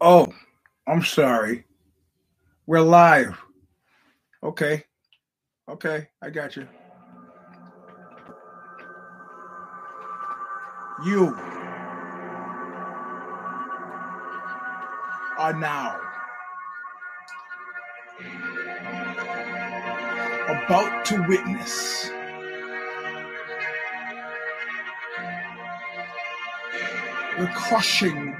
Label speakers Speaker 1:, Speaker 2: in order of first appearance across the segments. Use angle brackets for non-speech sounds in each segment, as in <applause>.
Speaker 1: Oh, I'm sorry. We're live. Okay. Okay, I got you. You are now about to witness the crushing,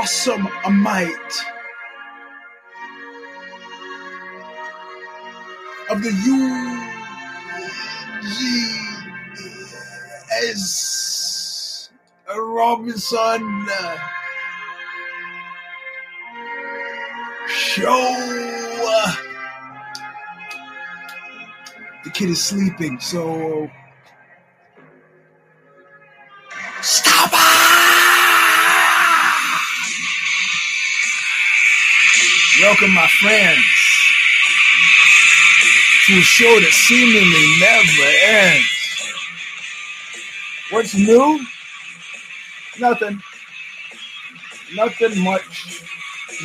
Speaker 1: awesome might of the Eugene S. Robinson show. The kid is sleeping, so Welcome, my friends, to a show that seemingly never ends. What's new? Nothing. Nothing much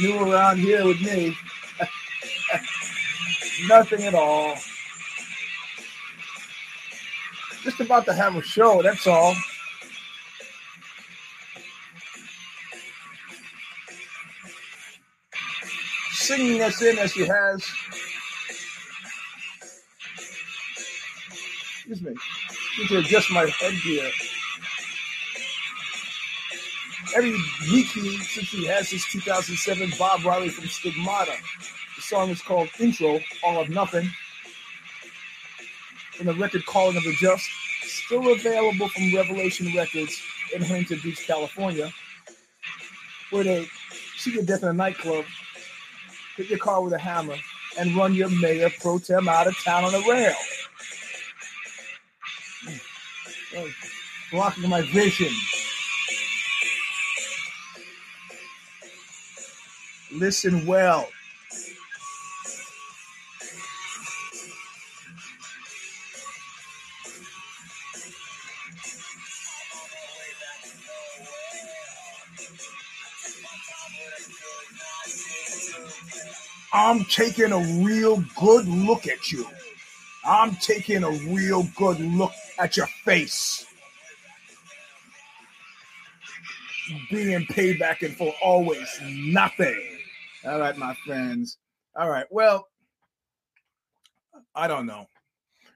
Speaker 1: new around here with me. <laughs> Nothing at all. Just about to have a show, that's all. Singing us in as she has. Excuse me. Need to adjust my headgear. Every week since he has his 2007 Bob Riley from Stigmata. The song is called Intro, All of Nothing. From the record Calling of the Just, still available from Revelation Records in Huntington Beach, California, where they see your death in a nightclub, hit your car with a hammer, and run your mayor pro tem out of town on a rail. Blocking my vision. Listen well. I'm taking a real good look at you. I'm taking a real good look at your face. Being paid back and for always nothing. All right, my friends. All right. Well, I don't know.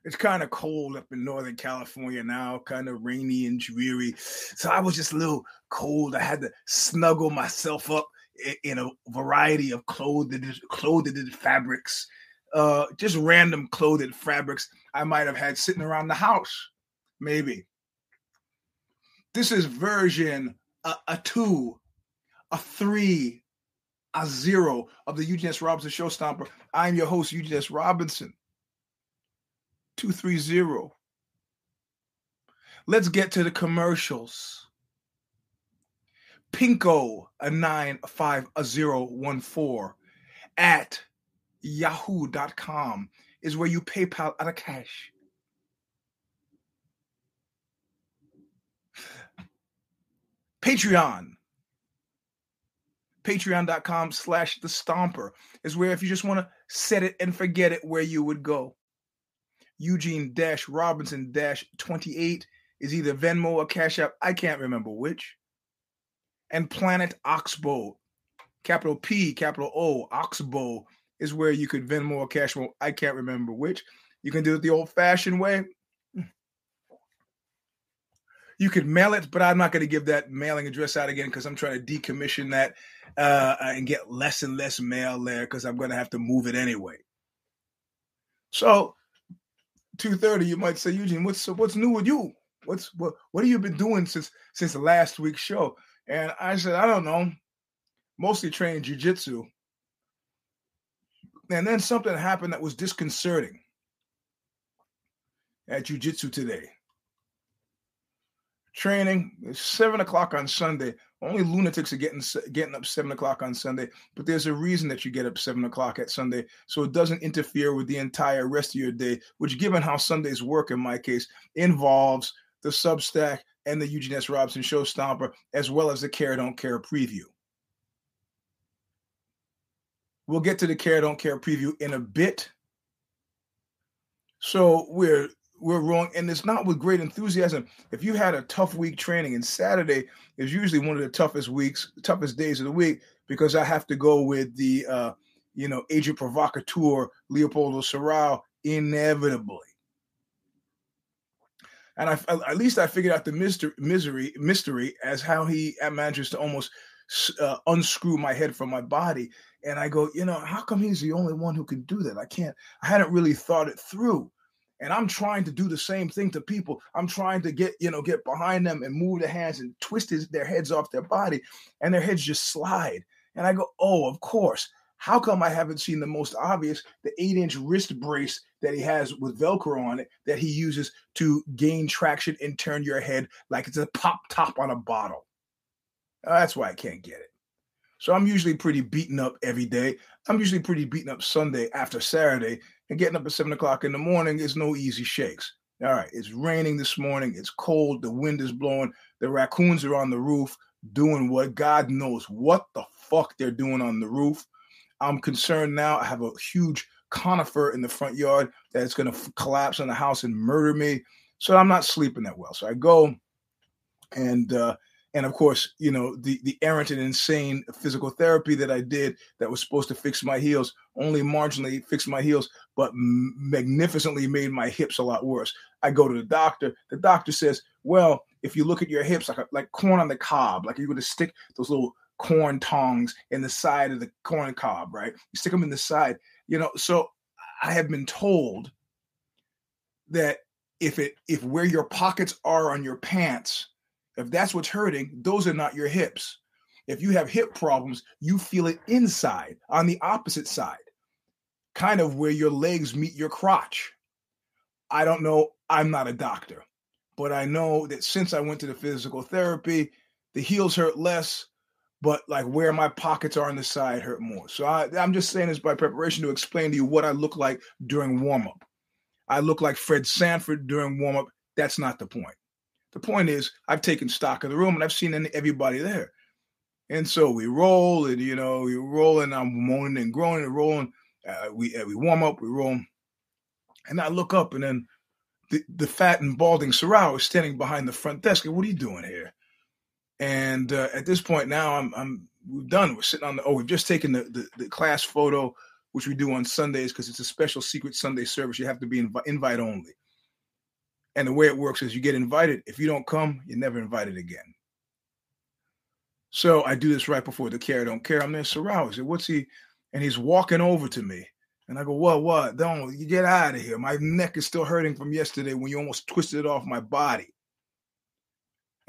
Speaker 1: It's kind of cold up in Northern California now, kind of rainy and dreary. So I was just a little cold. I had to snuggle myself up in a variety of clothed clothed fabrics, uh, just random clothed fabrics I might have had sitting around the house, maybe. This is version a, a two, a three, a zero of the Eugene S. Robinson Show Stomper. I'm your host, Eugene S. Robinson. 230. Let's get to the commercials. Pinko a 95014 at yahoo.com is where you PayPal out of cash. Patreon. Patreon.com slash the stomper is where if you just want to set it and forget it where you would go. Eugene Dash Robinson Dash 28 is either Venmo or Cash App. I can't remember which. And Planet Oxbow, capital P, capital O, Oxbow is where you could Venmo or Cash App. I can't remember which. You can do it the old fashioned way. You could mail it, but I'm not going to give that mailing address out again because I'm trying to decommission that uh, and get less and less mail there because I'm going to have to move it anyway. So, two thirty, you might say, Eugene, what's what's new with you? What's what what have you been doing since since the last week's show? And I said, I don't know. Mostly training jujitsu. And then something happened that was disconcerting at jujitsu today. Training seven o'clock on Sunday. Only lunatics are getting getting up seven o'clock on Sunday, but there's a reason that you get up seven o'clock at Sunday, so it doesn't interfere with the entire rest of your day. Which, given how Sundays work, in my case, involves the Substack, and the Eugene S. Robinson Show Stomper, as well as the Care Don't Care preview. We'll get to the Care Don't Care preview in a bit. So we're we're wrong, and it's not with great enthusiasm. If you had a tough week training, and Saturday is usually one of the toughest weeks, toughest days of the week, because I have to go with the uh, you know agent provocateur Leopoldo Serrao inevitably. And I, at least I figured out the mystery, misery, mystery as how he manages to almost uh, unscrew my head from my body. And I go, you know, how come he's the only one who can do that? I can't. I hadn't really thought it through and i'm trying to do the same thing to people i'm trying to get you know get behind them and move their hands and twist his, their heads off their body and their heads just slide and i go oh of course how come i haven't seen the most obvious the eight inch wrist brace that he has with velcro on it that he uses to gain traction and turn your head like it's a pop top on a bottle uh, that's why i can't get it so i'm usually pretty beaten up every day i'm usually pretty beaten up sunday after saturday and getting up at seven o'clock in the morning is no easy shakes. All right, it's raining this morning. It's cold. The wind is blowing. The raccoons are on the roof doing what God knows what the fuck they're doing on the roof. I'm concerned now. I have a huge conifer in the front yard that is going to collapse on the house and murder me. So I'm not sleeping that well. So I go and uh, and of course, you know, the the errant and insane physical therapy that I did that was supposed to fix my heels only marginally fixed my heels, but magnificently made my hips a lot worse. I go to the doctor. The doctor says, "Well, if you look at your hips like like corn on the cob, like you're going to stick those little corn tongs in the side of the corn cob, right? You stick them in the side, you know." So I have been told that if it if where your pockets are on your pants if that's what's hurting, those are not your hips. If you have hip problems, you feel it inside on the opposite side, kind of where your legs meet your crotch. I don't know. I'm not a doctor, but I know that since I went to the physical therapy, the heels hurt less, but like where my pockets are on the side hurt more. So I, am just saying this by preparation to explain to you what I look like during warm up. I look like Fred Sanford during warm up. That's not the point. The point is, I've taken stock of the room and I've seen everybody there. And so we roll and, you know, we roll and I'm moaning and groaning and rolling. Uh, we, uh, we warm up, we roll. And I look up and then the, the fat and balding Serrao is standing behind the front desk. And What are you doing here? And uh, at this point now, I'm, I'm we're done. We're sitting on the, oh, we've just taken the, the, the class photo, which we do on Sundays because it's a special secret Sunday service. You have to be inv- invite only. And the way it works is you get invited. If you don't come, you're never invited again. So I do this right before the care don't care. I'm there Serrao. I said, what's he? And he's walking over to me. And I go, what, what? Don't you get out of here. My neck is still hurting from yesterday when you almost twisted it off my body.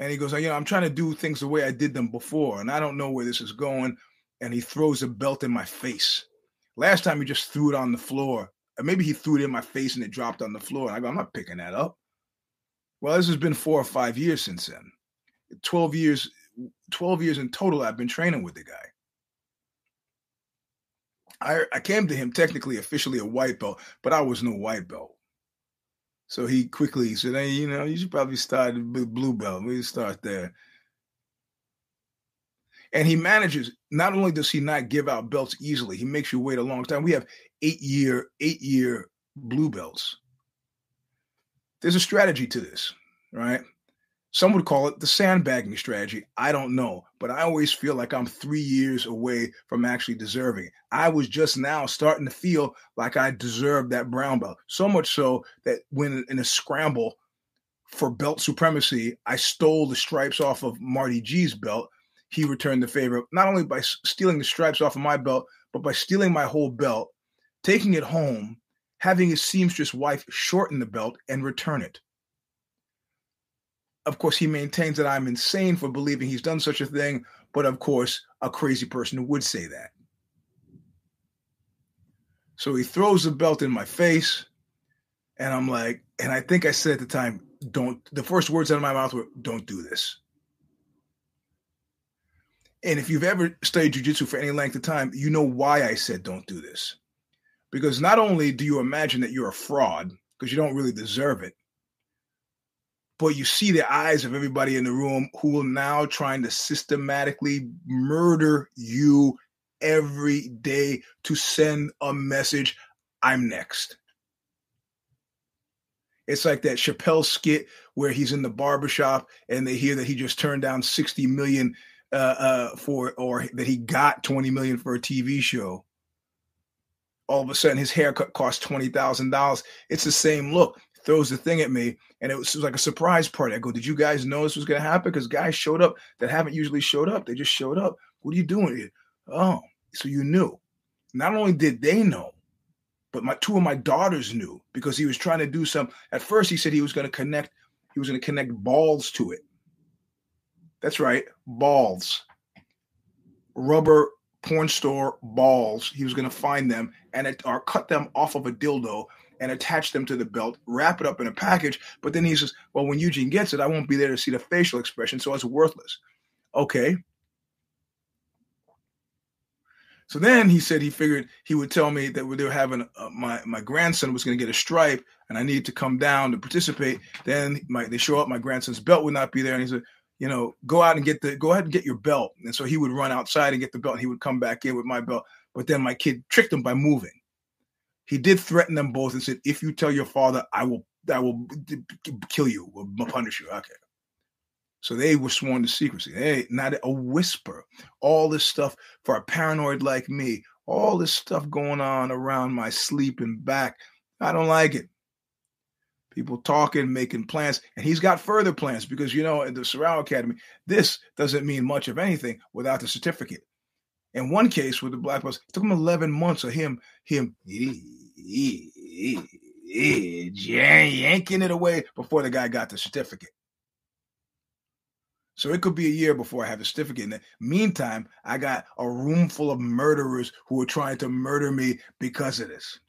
Speaker 1: And he goes, you know, I'm trying to do things the way I did them before, and I don't know where this is going. And he throws a belt in my face. Last time he just threw it on the floor. Or maybe he threw it in my face and it dropped on the floor. And I go, I'm not picking that up. Well, this has been four or five years since then. 12 years, 12 years in total, I've been training with the guy. I, I came to him technically officially a white belt, but I was no white belt. So he quickly said, Hey, you know, you should probably start with blue belt. We start there. And he manages, not only does he not give out belts easily, he makes you wait a long time. We have eight year, eight year blue belts there's a strategy to this, right? Some would call it the sandbagging strategy. I don't know, but I always feel like I'm three years away from actually deserving. I was just now starting to feel like I deserved that brown belt. So much so that when in a scramble for belt supremacy, I stole the stripes off of Marty G's belt. He returned the favor, not only by stealing the stripes off of my belt, but by stealing my whole belt, taking it home, having his seamstress wife shorten the belt and return it. Of course, he maintains that I'm insane for believing he's done such a thing, but of course, a crazy person would say that. So he throws the belt in my face, and I'm like, and I think I said at the time, don't, the first words out of my mouth were, don't do this. And if you've ever studied jujitsu for any length of time, you know why I said don't do this because not only do you imagine that you're a fraud because you don't really deserve it, but you see the eyes of everybody in the room who are now trying to systematically murder you every day to send a message I'm next. It's like that Chappelle skit where he's in the barbershop and they hear that he just turned down 60 million uh, uh, for, or that he got 20 million for a TV show. All of a sudden, his haircut costs $20,000. It's the same look. Throws the thing at me, and it was, it was like a surprise party. I go, Did you guys know this was going to happen? Because guys showed up that haven't usually showed up. They just showed up. What are you doing here? Oh, so you knew. Not only did they know, but my two of my daughters knew because he was trying to do some. At first, he said he was going to connect. He was going to connect balls to it. That's right, balls. Rubber porn store balls. He was going to find them and it, or cut them off of a dildo and attach them to the belt, wrap it up in a package. But then he says, "Well, when Eugene gets it, I won't be there to see the facial expression, so it's worthless." Okay, so then he said he figured he would tell me that they were having uh, my my grandson was going to get a stripe and I needed to come down to participate. Then my, they show up, my grandson's belt would not be there, and he said, you know, go out and get the go ahead and get your belt. And so he would run outside and get the belt, and he would come back in with my belt. But then my kid tricked him by moving. He did threaten them both and said, "If you tell your father, I will I will kill you, or punish you." Okay. So they were sworn to secrecy. Hey, not a whisper. All this stuff for a paranoid like me, all this stuff going on around my sleep and back. I don't like it. People talking, making plans, and he's got further plans because you know at the Serrao Academy, this doesn't mean much of anything without the certificate. In one case with the black bus, it took him 11 months of him, him yanking it away before the guy got the certificate. So it could be a year before I have a certificate. In the meantime, I got a room full of murderers who are trying to murder me because of this.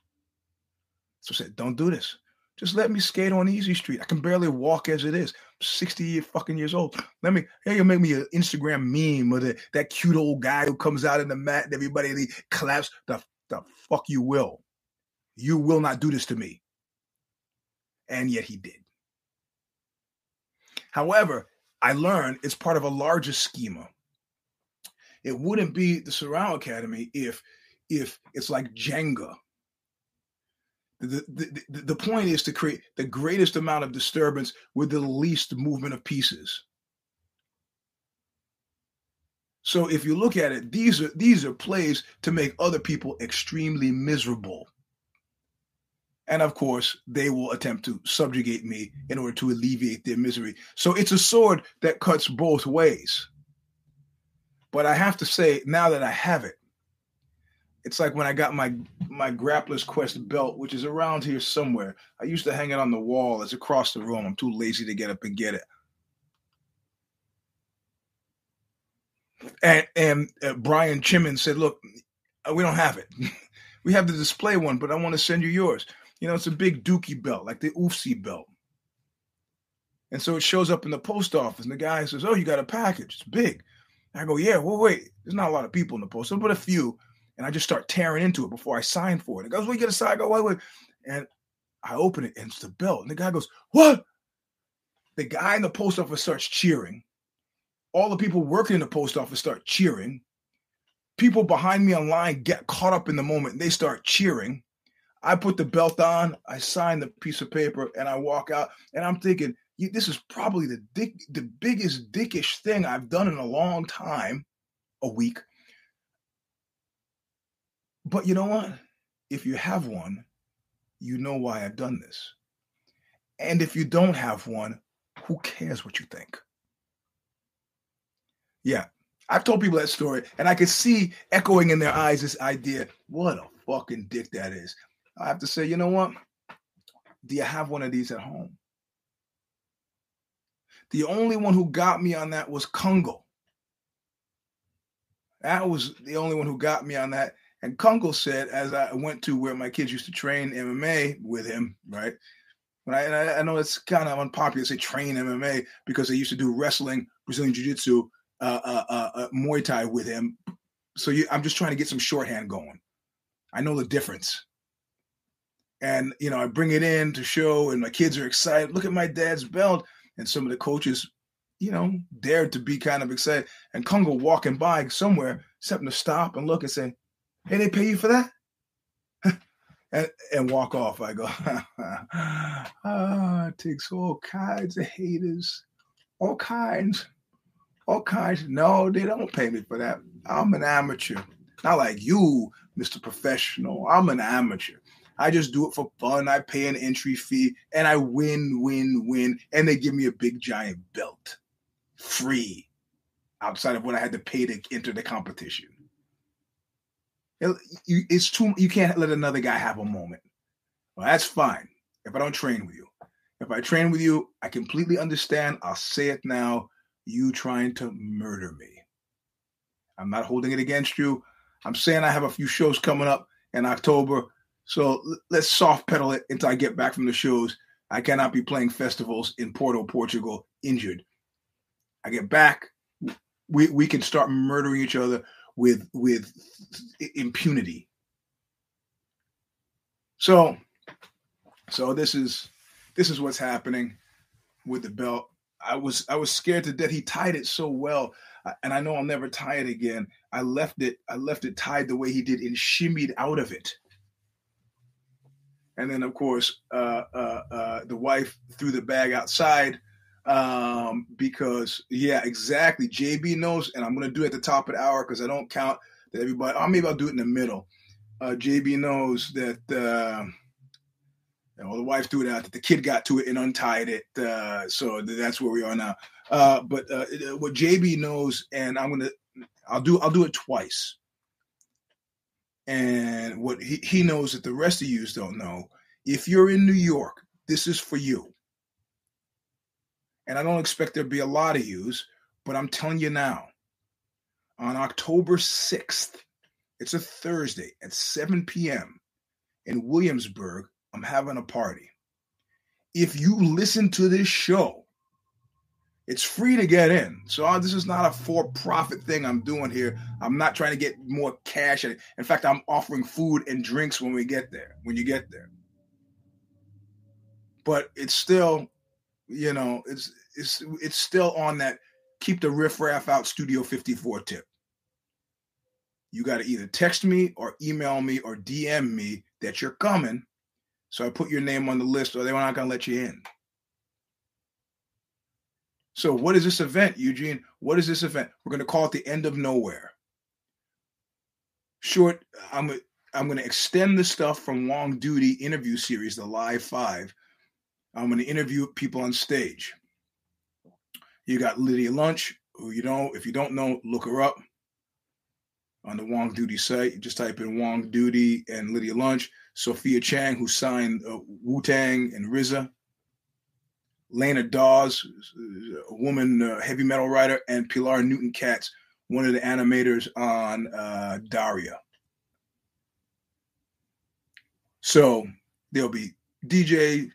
Speaker 1: So I said, don't do this. Just let me skate on Easy Street. I can barely walk as it is. I'm 60 fucking years old. Let me, hey, you make me an Instagram meme of the, that cute old guy who comes out in the mat and everybody claps. The, the fuck you will. You will not do this to me. And yet he did. However, I learned it's part of a larger schema. It wouldn't be the Serrao Academy if if it's like Jenga. The, the, the, the point is to create the greatest amount of disturbance with the least movement of pieces. So if you look at it, these are these are plays to make other people extremely miserable. And of course, they will attempt to subjugate me in order to alleviate their misery. So it's a sword that cuts both ways. But I have to say, now that I have it, it's like when I got my my Grappler's Quest belt, which is around here somewhere. I used to hang it on the wall. It's across the room. I'm too lazy to get up and get it. And and uh, Brian Cimins said, "Look, we don't have it. <laughs> we have the display one, but I want to send you yours." You know, it's a big dookie belt, like the UFC belt. And so it shows up in the post office, and the guy says, Oh, you got a package. It's big. And I go, Yeah, well, wait. There's not a lot of people in the post, office, but a few. And I just start tearing into it before I sign for it. It goes, Well, you get a sign. I go, Wait, wait. And I open it, and it's the belt. And the guy goes, What? The guy in the post office starts cheering. All the people working in the post office start cheering. People behind me online get caught up in the moment and they start cheering. I put the belt on, I sign the piece of paper, and I walk out. And I'm thinking, this is probably the dick, the biggest dickish thing I've done in a long time, a week. But you know what? If you have one, you know why I've done this. And if you don't have one, who cares what you think? Yeah, I've told people that story, and I could see echoing in their eyes this idea what a fucking dick that is. I have to say, you know what? Do you have one of these at home? The only one who got me on that was Kungle. That was the only one who got me on that. And Kungle said, as I went to where my kids used to train MMA with him, right? But I, I know it's kind of unpopular to say train MMA because they used to do wrestling, Brazilian Jiu Jitsu, uh, uh, uh, uh, Muay Thai with him. So you, I'm just trying to get some shorthand going. I know the difference and you know I bring it in to show, and my kids are excited. Look at my dad's belt, and some of the coaches, you know, dared to be kind of excited. And Congo walking by somewhere, something to stop and look and say, "Hey, they pay you for that?" <laughs> and, and walk off. I go, <laughs> ah, it takes all kinds of haters, all kinds, all kinds. No, they don't pay me for that. I'm an amateur, not like you, Mr. Professional. I'm an amateur. I just do it for fun. I pay an entry fee and I win, win, win. And they give me a big giant belt free outside of what I had to pay to enter the competition. It's too, you can't let another guy have a moment. Well, that's fine if I don't train with you. If I train with you, I completely understand. I'll say it now. You trying to murder me. I'm not holding it against you. I'm saying I have a few shows coming up in October so let's soft pedal it until I get back from the shows. I cannot be playing festivals in Porto, Portugal, injured. I get back, we we can start murdering each other with with impunity. So, so this is this is what's happening with the belt. I was I was scared to death. He tied it so well, uh, and I know I'll never tie it again. I left it I left it tied the way he did and shimmied out of it and then of course uh, uh, uh, the wife threw the bag outside um, because yeah, exactly. JB knows, and I'm gonna do it at the top of the hour because I don't count that everybody. Or maybe I'll do it in the middle. Uh, JB knows that. Uh, you know, the wife threw it out. That the kid got to it and untied it. Uh, so that's where we are now. but what JB knows, and I'm gonna, I'll do, I'll do it twice. And what he, he knows that the rest of you don't know, if you're in New York, this is for you. And I don't expect there to be a lot of yous, but I'm telling you now, on October 6th, it's a Thursday at 7 p.m. in Williamsburg, I'm having a party. If you listen to this show it's free to get in. So uh, this is not a for-profit thing I'm doing here. I'm not trying to get more cash. In fact, I'm offering food and drinks when we get there. When you get there, but it's still, you know, it's it's it's still on that keep the riffraff out Studio 54 tip. You got to either text me or email me or DM me that you're coming, so I put your name on the list, or they're not gonna let you in. So, what is this event, Eugene? What is this event? We're going to call it the end of nowhere. Short, I'm I'm going to extend the stuff from Long Duty interview series, the Live Five. I'm going to interview people on stage. You got Lydia Lunch, who you know, if you don't know, look her up on the Wong Duty site. You just type in Wong Duty and Lydia Lunch. Sophia Chang, who signed uh, Wu Tang and RZA. Laina Dawes, a woman uh, heavy metal writer, and Pilar Newton Katz, one of the animators on uh, Daria. So there'll be DJ,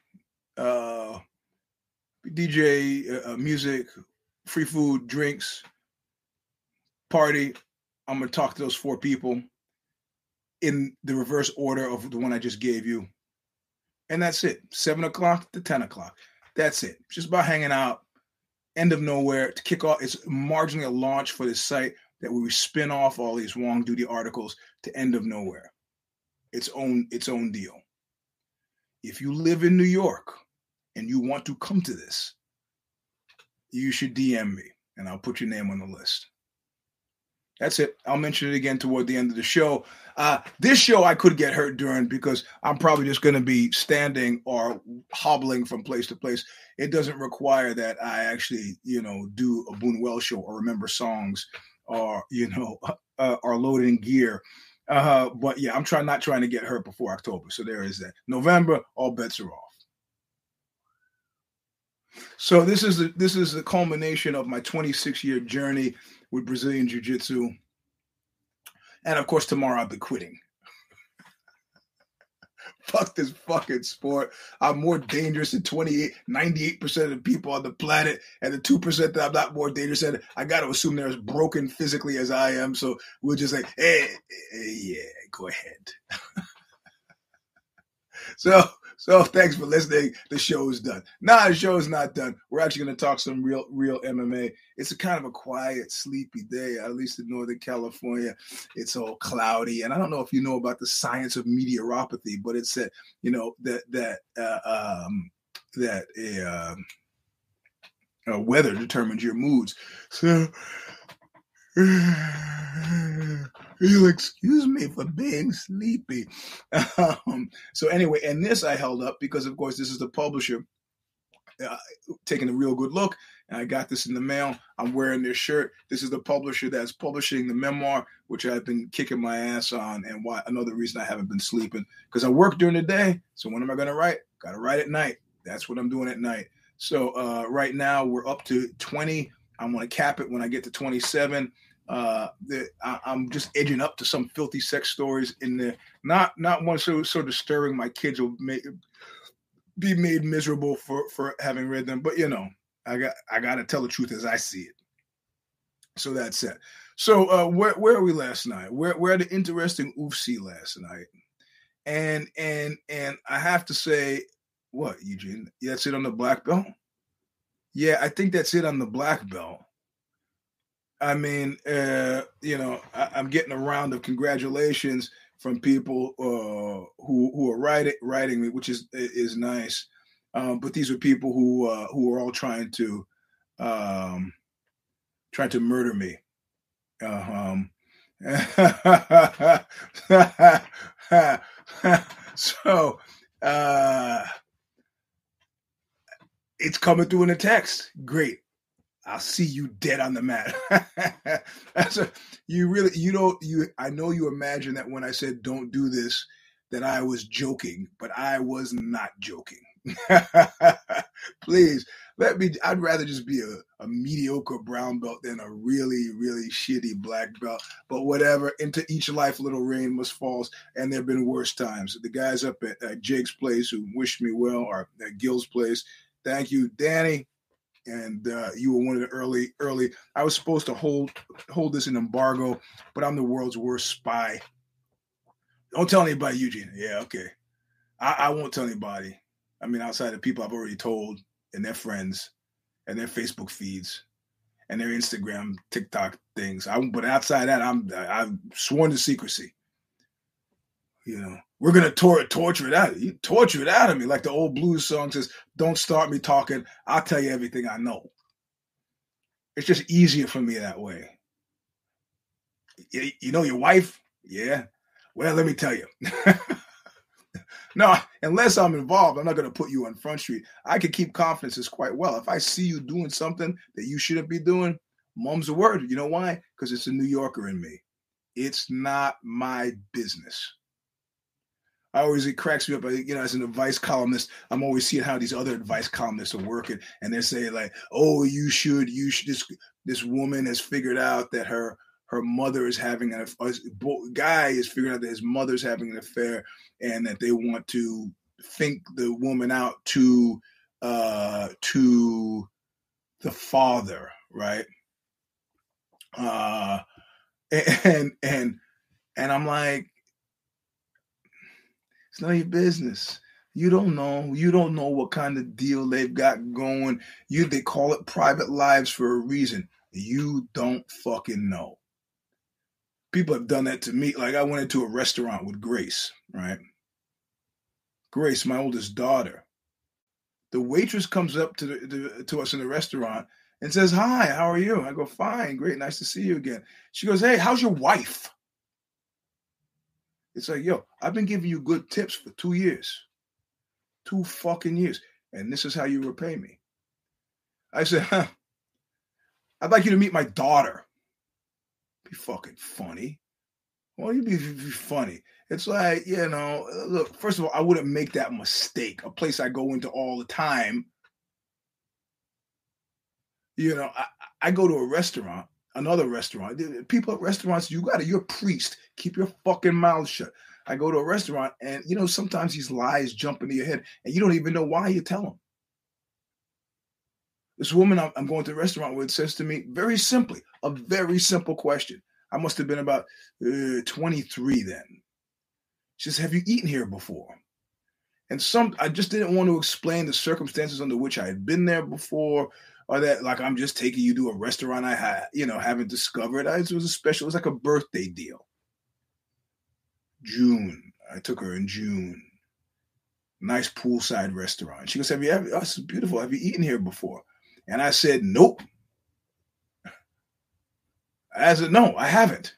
Speaker 1: uh, DJ uh, music, free food, drinks, party. I'm gonna talk to those four people in the reverse order of the one I just gave you, and that's it. Seven o'clock to ten o'clock. That's it. Just about hanging out. End of nowhere to kick off. It's marginally a launch for this site that we spin off all these Wong Duty articles to end of nowhere. Its own its own deal. If you live in New York and you want to come to this, you should DM me and I'll put your name on the list. That's it. I'll mention it again toward the end of the show. Uh, this show I could get hurt during because I'm probably just going to be standing or hobbling from place to place. It doesn't require that I actually, you know, do a Boone Well show or remember songs or, you know, <laughs> uh, or load in gear. Uh, but yeah, I'm trying not trying to get hurt before October. So there is that. November, all bets are off. So this is the, this is the culmination of my 26 year journey with Brazilian Jiu Jitsu. And of course, tomorrow I'll be quitting. <laughs> Fuck this fucking sport. I'm more dangerous than 28, 98% of the people on the planet. And the 2% that I'm not more dangerous than, I got to assume they're as broken physically as I am. So we'll just say, hey, hey yeah, go ahead. <laughs> so so <laughs> thanks for listening. The show is done. Nah, the show is not done. We're actually going to talk some real, real MMA. It's a kind of a quiet, sleepy day, at least in Northern California. It's all cloudy, and I don't know if you know about the science of meteoropathy, but it's that you know that that uh, um, that uh, uh, weather determines your moods. So <sighs> You'll excuse me for being sleepy. Um, so anyway, and this I held up because, of course, this is the publisher uh, taking a real good look. And I got this in the mail. I'm wearing this shirt. This is the publisher that's publishing the memoir, which I've been kicking my ass on, and why another reason I haven't been sleeping because I work during the day. So when am I going to write? Got to write at night. That's what I'm doing at night. So uh, right now we're up to 20. I'm going to cap it when I get to 27 uh, that I, am just edging up to some filthy sex stories in there. Not not one so so disturbing. My kids will make, be made miserable for for having read them. But you know, I got I got to tell the truth as I see it. So that's it. So uh, where where are we last night? Where where the interesting UFC last night? And and and I have to say, what Eugene? That's it on the black belt. Yeah, I think that's it on the black belt. I mean, uh, you know, I, am getting a round of congratulations from people uh, who who are writing writing me, which is is nice. Um, but these are people who uh, who are all trying to um, trying to murder me. Um, <laughs> so uh, it's coming through in the text. Great. I'll see you dead on the mat. <laughs> That's a, you really you don't you I know you imagine that when I said don't do this that I was joking, but I was not joking. <laughs> Please let me I'd rather just be a, a mediocre brown belt than a really, really shitty black belt. But whatever, into each life little rain must falls, and there have been worse times. The guys up at, at Jake's place who wished me well, or at Gil's place. Thank you, Danny and uh, you were one of the early early. I was supposed to hold hold this in embargo, but I'm the world's worst spy. Don't tell anybody, Eugene. Yeah, okay. I, I won't tell anybody. I mean, outside of people I've already told and their friends and their Facebook feeds and their Instagram, TikTok things. I but outside of that, I'm I've sworn to secrecy. You know, we're gonna tor- torture it out of you. Torture it out of me, like the old blues song says. Don't start me talking. I'll tell you everything I know. It's just easier for me that way. You, you know your wife? Yeah. Well, let me tell you. <laughs> no, unless I'm involved, I'm not going to put you on Front Street. I can keep confidences quite well. If I see you doing something that you shouldn't be doing, mom's a word. You know why? Because it's a New Yorker in me. It's not my business. I always it cracks me up. You know, as an advice columnist, I'm always seeing how these other advice columnists are working, and they're saying like, "Oh, you should, you should." This this woman has figured out that her her mother is having a, a guy is figuring out that his mother's having an affair, and that they want to think the woman out to uh to the father, right? Uh, <laughs> and and and I'm like, it's none of your business. You don't know. You don't know what kind of deal they've got going. You they call it private lives for a reason. You don't fucking know. People have done that to me. Like I went into a restaurant with Grace, right? Grace, my oldest daughter. The waitress comes up to the, to us in the restaurant and says, "Hi, how are you?" I go, "Fine, great, nice to see you again." She goes, "Hey, how's your wife?" It's like, yo, I've been giving you good tips for two years, two fucking years, and this is how you repay me. I said, huh, <laughs> I'd like you to meet my daughter. Be fucking funny. Well, you be, be funny. It's like, you know, look, first of all, I wouldn't make that mistake. A place I go into all the time. You know, I, I go to a restaurant another restaurant. People at restaurants, you got to, you're a priest. Keep your fucking mouth shut. I go to a restaurant and, you know, sometimes these lies jump into your head and you don't even know why you tell them. This woman I'm going to the restaurant with says to me very simply, a very simple question. I must have been about uh, 23 then. She says, Have you eaten here before? And some I just didn't want to explain the circumstances under which I had been there before, or that like I'm just taking you to a restaurant I had, you know, haven't discovered. I, it was a special, it was like a birthday deal. June. I took her in June. Nice poolside restaurant. She goes, Have you ever oh, this is beautiful. Have you eaten here before? And I said, Nope. I said, No, I haven't.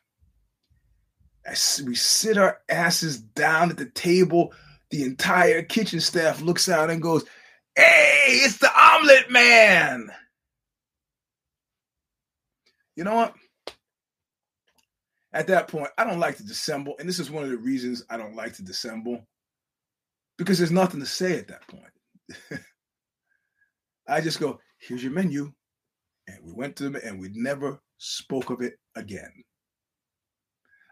Speaker 1: I, we sit our asses down at the table. The entire kitchen staff looks out and goes, Hey, it's the omelet man. You know what? At that point, I don't like to dissemble. And this is one of the reasons I don't like to dissemble because there's nothing to say at that point. <laughs> I just go, here's your menu. And we went to them and we never spoke of it again.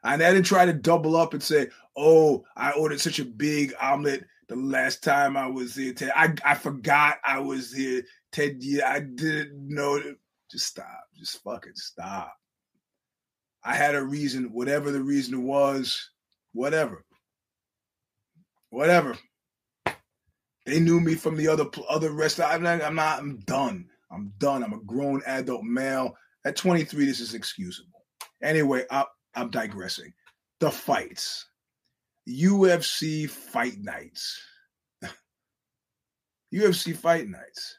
Speaker 1: And I didn't try to double up and say, oh, I ordered such a big omelet the last time I was here. Ted. I, I forgot I was here. Ted, yeah, I didn't know. Just stop. Just fucking stop. I had a reason, whatever the reason was, whatever. Whatever. They knew me from the other other rest. I'm not, I'm not. I'm done. I'm done. I'm a grown adult male. At 23, this is excusable. Anyway, I, I'm digressing. The fights, UFC fight nights, <laughs> UFC fight nights.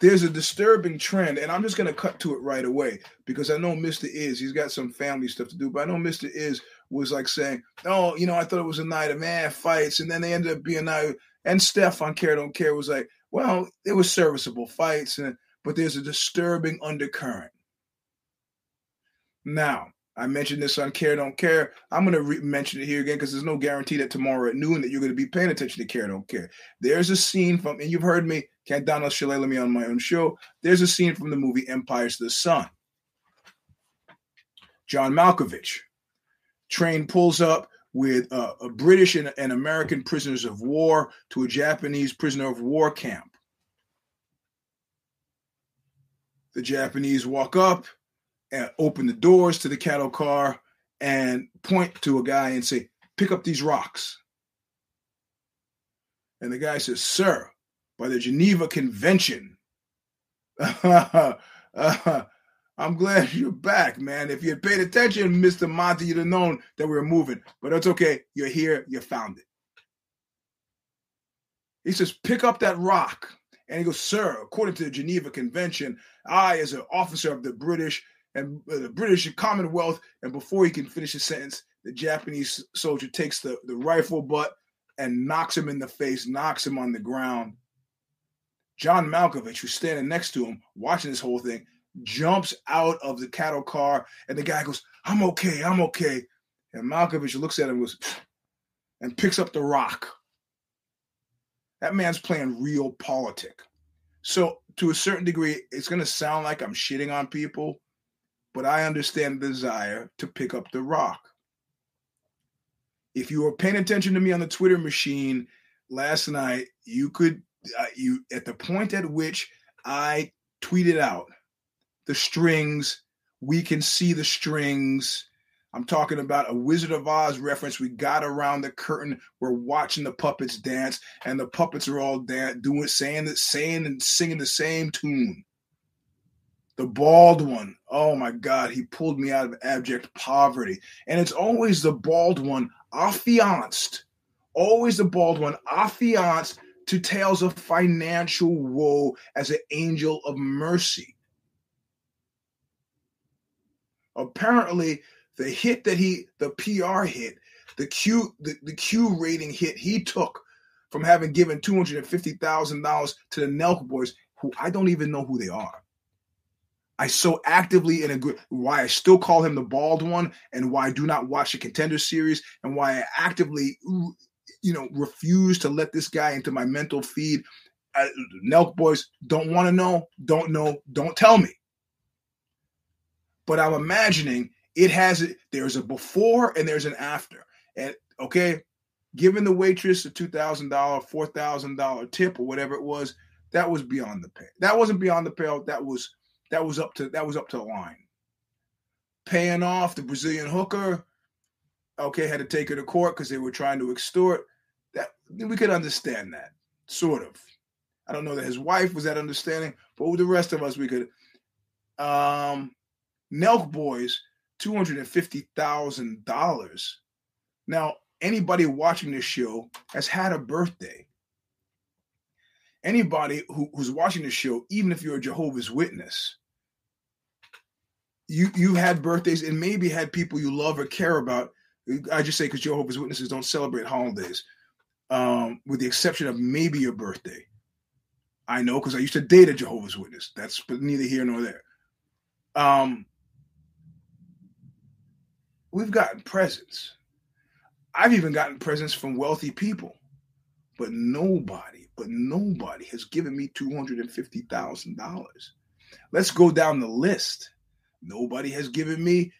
Speaker 1: There's a disturbing trend, and I'm just going to cut to it right away because I know Mr. Is, he's got some family stuff to do, but I know Mr. Is was like saying, Oh, you know, I thought it was a night of man fights, and then they ended up being night and Steph on Care Don't Care was like, well, it was serviceable fights, and but there's a disturbing undercurrent. Now, I mentioned this on Care Don't Care. I'm going to re- mention it here again because there's no guarantee that tomorrow at noon that you're going to be paying attention to Care Don't Care. There's a scene from, and you've heard me, can't Donald Shalala me on my own show. There's a scene from the movie Empires of the Sun. John Malkovich. Train pulls up with a British and, and American prisoners of war to a Japanese prisoner of war camp. The Japanese walk up and open the doors to the cattle car and point to a guy and say, Pick up these rocks. And the guy says, Sir, by the Geneva Convention, <laughs> I'm glad you're back, man. If you had paid attention, Mr. Monty, you'd have known that we were moving. But it's okay. You're here. You found it. He says, pick up that rock. And he goes, sir, according to the Geneva Convention, I, as an officer of the British and uh, the British Commonwealth, and before he can finish his sentence, the Japanese soldier takes the, the rifle butt and knocks him in the face, knocks him on the ground. John Malkovich, who's standing next to him, watching this whole thing, jumps out of the cattle car, and the guy goes, I'm okay, I'm okay. And Malkovich looks at him and goes, and picks up the rock. That man's playing realpolitik. So, to a certain degree, it's going to sound like I'm shitting on people, but I understand the desire to pick up the rock. If you were paying attention to me on the Twitter machine last night, you could, uh, you at the point at which I tweeted out the strings. We can see the strings. I'm talking about a Wizard of Oz reference. We got around the curtain. We're watching the puppets dance, and the puppets are all dan- doing, saying saying and singing the same tune. The bald one, oh my God, he pulled me out of abject poverty. And it's always the bald one, affianced, always the bald one, affianced to tales of financial woe as an angel of mercy apparently the hit that he the PR hit, the Q the, the Q rating hit he took from having given two hundred and fifty thousand dollars to the Nelk boys, who I don't even know who they are. I so actively and agree why I still call him the bald one, and why I do not watch the contender series, and why I actively, you know, refuse to let this guy into my mental feed. Nelk boys don't want to know, don't know, don't tell me but I'm imagining it has it. There's a before and there's an after. And okay, giving the waitress a two thousand dollar, four thousand dollar tip or whatever it was, that was beyond the pay. That wasn't beyond the pale. That was that was up to that was up to the line. Paying off the Brazilian hooker, okay, had to take her to court because they were trying to extort. That we could understand that, sort of. I don't know that his wife was that understanding, but with the rest of us, we could. Um, Nelk Boys, two hundred and fifty thousand dollars. Now, anybody watching this show has had a birthday. Anybody who, who's watching this show, even if you're a Jehovah's Witness, you you had birthdays and maybe had people you love or care about. I just say because Jehovah's Witnesses don't celebrate holidays, um, with the exception of maybe your birthday. I know because I used to date a Jehovah's Witness. That's but neither here nor there. Um, we've gotten presents. I've even gotten presents from wealthy people, but nobody, but nobody has given me two hundred and fifty thousand dollars. Let's go down the list. Nobody has given me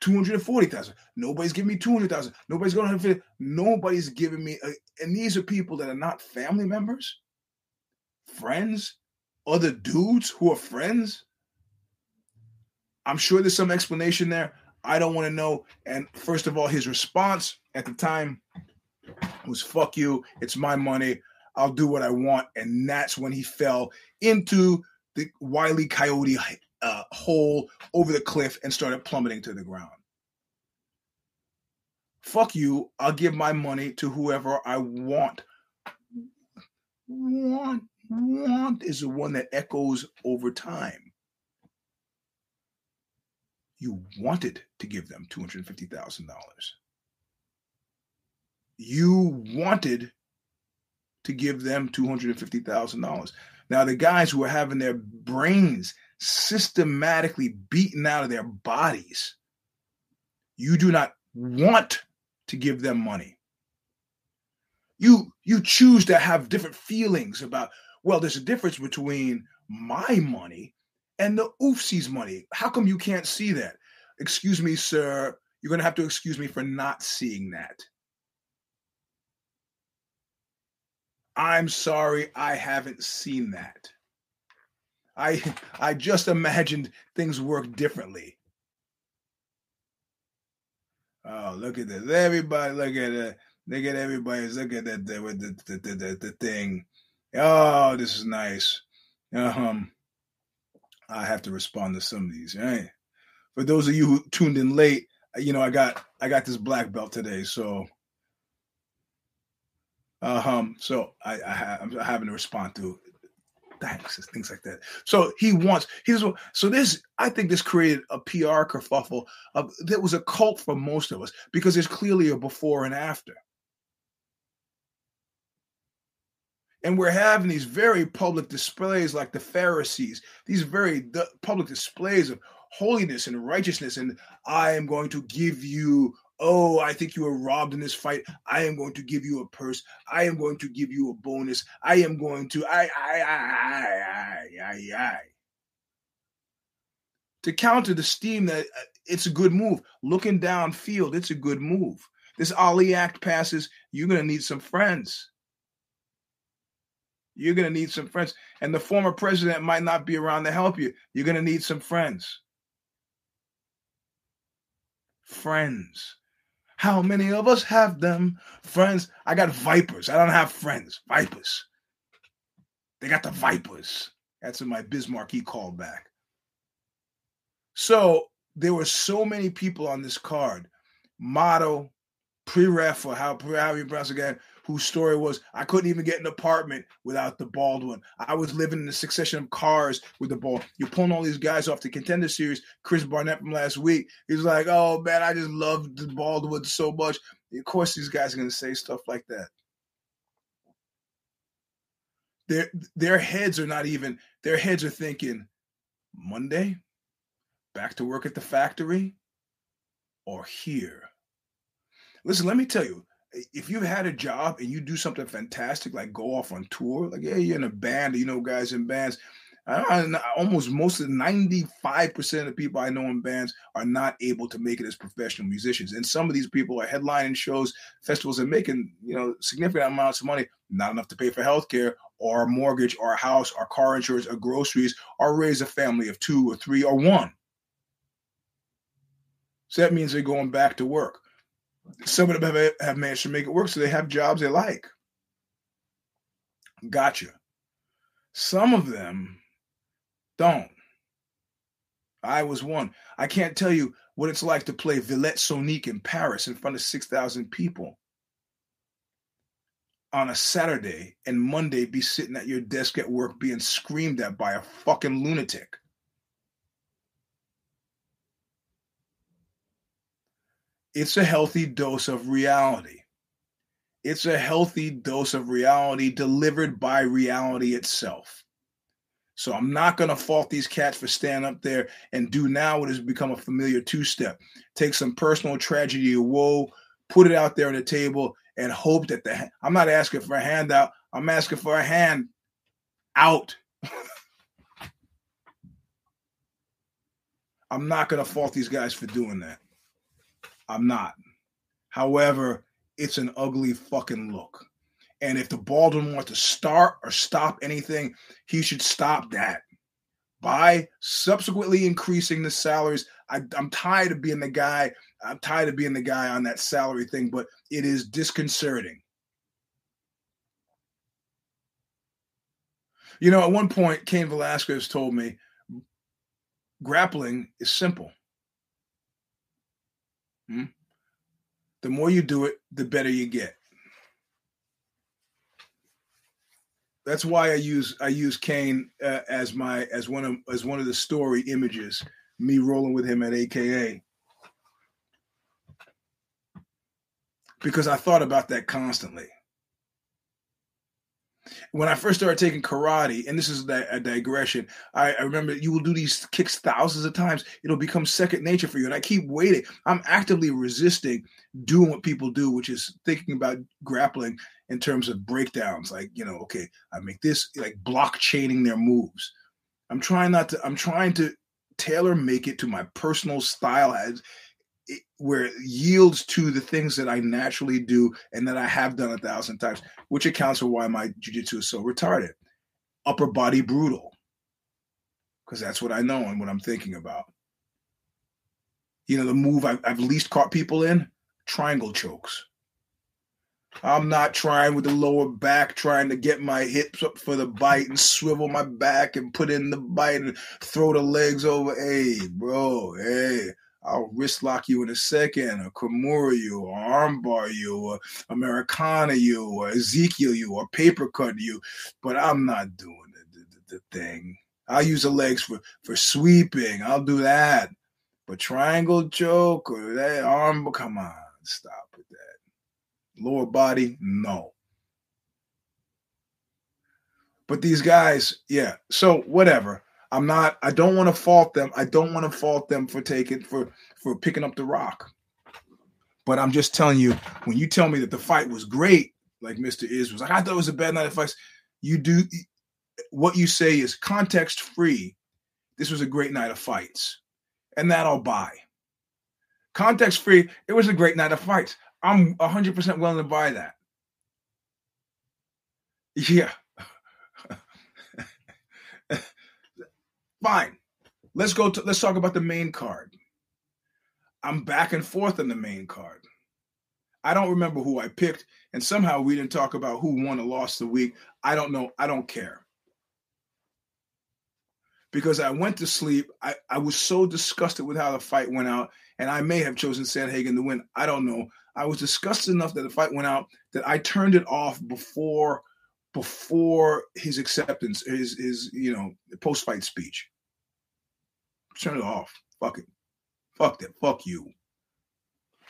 Speaker 1: 240,000. Nobody's giving me 200,000. Nobody's going to nobody's giving me a, and these are people that are not family members, friends, other dudes who are friends. I'm sure there's some explanation there. I don't want to know. And first of all, his response at the time was fuck you. It's my money. I'll do what I want. And that's when he fell into the Wiley Coyote uh, hole over the cliff and started plummeting to the ground. Fuck you. I'll give my money to whoever I want. Want, want is the one that echoes over time. You wanted to give them $250,000. You wanted to give them $250,000. Now, the guys who are having their brains systematically beaten out of their bodies, you do not want to give them money. You you choose to have different feelings about, well, there's a difference between my money and the oofsies money. How come you can't see that? Excuse me, sir. You're going to have to excuse me for not seeing that. I'm sorry, I haven't seen that. I I just imagined things work differently. Oh, look at this! Everybody, look at it. Look at everybody. Look at that the, the, the, the, the thing. Oh, this is nice. Um, I have to respond to some of these. Right? For those of you who tuned in late, you know I got I got this black belt today, so um, so I, I I'm having to respond to thanks and things like that. So he wants he's so this I think this created a PR kerfuffle. Of, that was a cult for most of us because there's clearly a before and after. And we're having these very public displays like the Pharisees, these very public displays of holiness and righteousness. And I am going to give you Oh, I think you were robbed in this fight. I am going to give you a purse. I am going to give you a bonus. I am going to I I I I I I. To counter the steam that uh, it's a good move. Looking downfield, it's a good move. This Ali Act passes, you're going to need some friends. You're going to need some friends. And the former president might not be around to help you. You're going to need some friends. Friends. How many of us have them? Friends, I got vipers. I don't have friends. Vipers. They got the vipers. That's in my Bismarck he called back. So there were so many people on this card. Motto, pre-ref, or how, how you pronounce again, whose story was I couldn't even get an apartment without the Baldwin. I was living in a succession of cars with the ball. You're pulling all these guys off the contender series. Chris Barnett from last week, he's like, oh man, I just love the Baldwin so much. Of course, these guys are going to say stuff like that. Their their heads are not even. Their heads are thinking, Monday, back to work at the factory, or here. Listen, let me tell you, if you've had a job and you do something fantastic, like go off on tour, like yeah, you're in a band, you know, guys in bands. I, almost most of 95% of the people I know in bands are not able to make it as professional musicians. And some of these people are headlining shows, festivals, and making, you know, significant amounts of money, not enough to pay for healthcare or a mortgage or a house or car insurance or groceries or raise a family of two or three or one. So that means they're going back to work some of them have, have managed to make it work, so they have jobs they like. Gotcha. Some of them don't. I was one. I can't tell you what it's like to play Villette Sonique in Paris in front of 6,000 people on a Saturday and Monday be sitting at your desk at work being screamed at by a fucking lunatic. It's a healthy dose of reality. It's a healthy dose of reality delivered by reality itself. So I'm not going to fault these cats for standing up there and do now what has become a familiar two step. Take some personal tragedy or woe, put it out there on the table, and hope that the I'm not asking for a handout. I'm asking for a hand out. <laughs> I'm not going to fault these guys for doing that. I'm not. However, it's an ugly fucking look. And if the Baldwin don't to start or stop anything, he should stop that by subsequently increasing the salaries. I, am tired of being the guy. I'm tired of being the guy on that salary thing, but it is disconcerting. You know, at one point, Cain Velasquez told me grappling is simple. Hmm? The more you do it, the better you get. that's why I use I use Cain uh, as my as one of as one of the story images. Me rolling with him at AKA because I thought about that constantly. When I first started taking karate, and this is a digression, I, I remember you will do these kicks thousands of times. It'll become second nature for you. And I keep waiting. I'm actively resisting doing what people do, which is thinking about grappling in terms of breakdowns. Like, you know, okay, I make this like blockchaining their moves. I'm trying not to, I'm trying to tailor make it to my personal style as where it yields to the things that I naturally do and that I have done a thousand times, which accounts for why my jujitsu is so retarded. Upper body brutal. Because that's what I know and what I'm thinking about. You know, the move I've, I've least caught people in triangle chokes. I'm not trying with the lower back, trying to get my hips up for the bite and swivel my back and put in the bite and throw the legs over. Hey, bro, hey, I'll wrist lock you in a second, or Kimura you, or armbar you, or Americana you, or Ezekiel you, or paper cut you. But I'm not doing the, the, the thing. I'll use the legs for, for sweeping. I'll do that. But triangle choke or that arm, come on, stop with that. lower body, no. But these guys, yeah. So whatever. I'm not. I don't want to fault them. I don't want to fault them for taking for for picking up the rock. But I'm just telling you, when you tell me that the fight was great, like Mr. Is was like, I thought it was a bad night of fights. You do what you say is context free. This was a great night of fights, and that I'll buy. Context free. It was a great night of fights. I'm 100% willing to buy that. Yeah. Fine. Let's go to let's talk about the main card. I'm back and forth on the main card. I don't remember who I picked, and somehow we didn't talk about who won or lost the week. I don't know. I don't care. Because I went to sleep. I, I was so disgusted with how the fight went out, and I may have chosen Sandhagen to win. I don't know. I was disgusted enough that the fight went out that I turned it off before before his acceptance, his his you know post fight speech. Turn it off. Fuck it. Fuck that. Fuck you.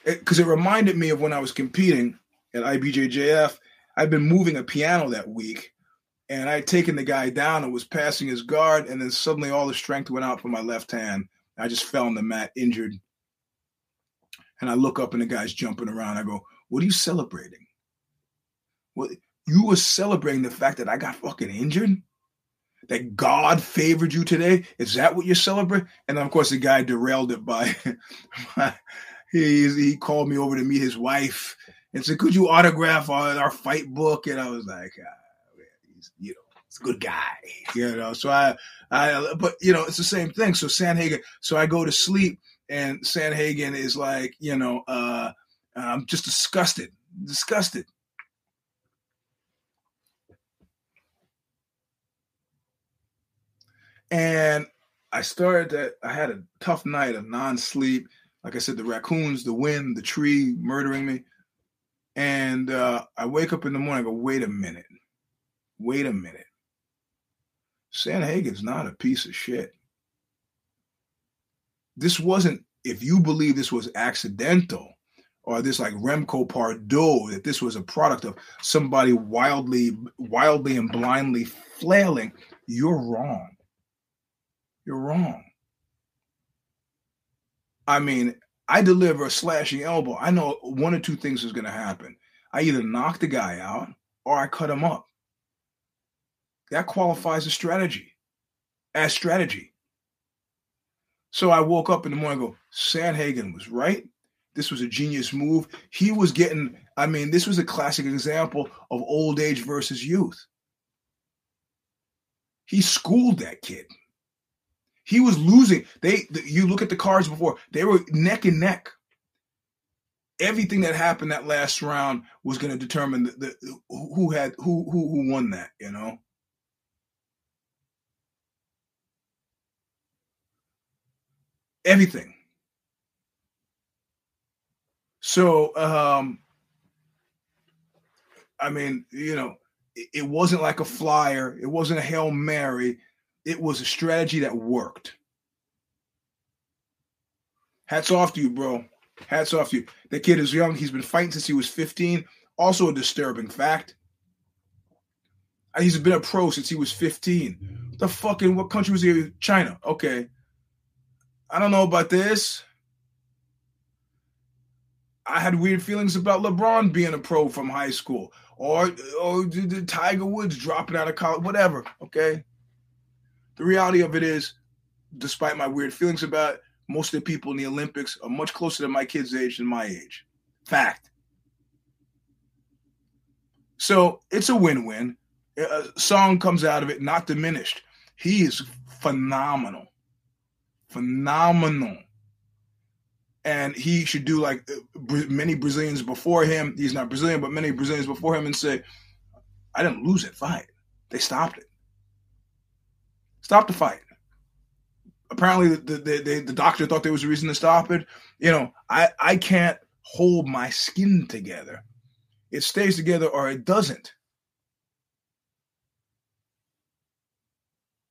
Speaker 1: Because it, it reminded me of when I was competing at IBJJF. I'd been moving a piano that week, and I had taken the guy down and was passing his guard, and then suddenly all the strength went out from my left hand. I just fell on the mat, injured, and I look up and the guy's jumping around. I go, What are you celebrating? Well, you were celebrating the fact that I got fucking injured? That God favored you today? Is that what you're celebrating? And of course, the guy derailed it by, <laughs> he, he called me over to meet his wife and said, Could you autograph our, our fight book? And I was like, ah, he's, you know, it's a good guy, <laughs> you know. So I, I, but you know, it's the same thing. So Sandhagen, so I go to sleep and Sandhagen is like, you know, uh, I'm just disgusted, disgusted. And I started to, I had a tough night of non sleep. Like I said, the raccoons, the wind, the tree murdering me. And uh, I wake up in the morning, I go, wait a minute. Wait a minute. San Sandhagen's not a piece of shit. This wasn't, if you believe this was accidental or this like Remco Pardoel, that this was a product of somebody wildly, wildly and blindly flailing, you're wrong. You're wrong. I mean, I deliver a slashing elbow. I know one or two things is going to happen. I either knock the guy out or I cut him up. That qualifies as strategy, as strategy. So I woke up in the morning go, Sandhagen was right. This was a genius move. He was getting, I mean, this was a classic example of old age versus youth. He schooled that kid. He was losing. They you look at the cards before, they were neck and neck. Everything that happened that last round was going to determine the, the, who had who who who won that, you know. Everything. So um I mean, you know, it, it wasn't like a flyer, it wasn't a Hail Mary it was a strategy that worked. Hats off to you, bro. Hats off to you. The kid is young. He's been fighting since he was 15. Also a disturbing fact. Uh, he's been a pro since he was 15. the fucking what country was he? China. Okay. I don't know about this. I had weird feelings about LeBron being a pro from high school, or or Tiger Woods dropping out of college, whatever. Okay, the reality of it is, despite my weird feelings about it, most of the people in the Olympics are much closer to my kid's age than my age. Fact. So it's a win win. A song comes out of it, not diminished. He is phenomenal. Phenomenal. And he should do like uh, many Brazilians before him. He's not Brazilian, but many Brazilians before him and say, I didn't lose that fight. They stopped it. Stop the fight. Apparently, the, the, the, the doctor thought there was a reason to stop it. You know, I, I can't hold my skin together. It stays together or it doesn't.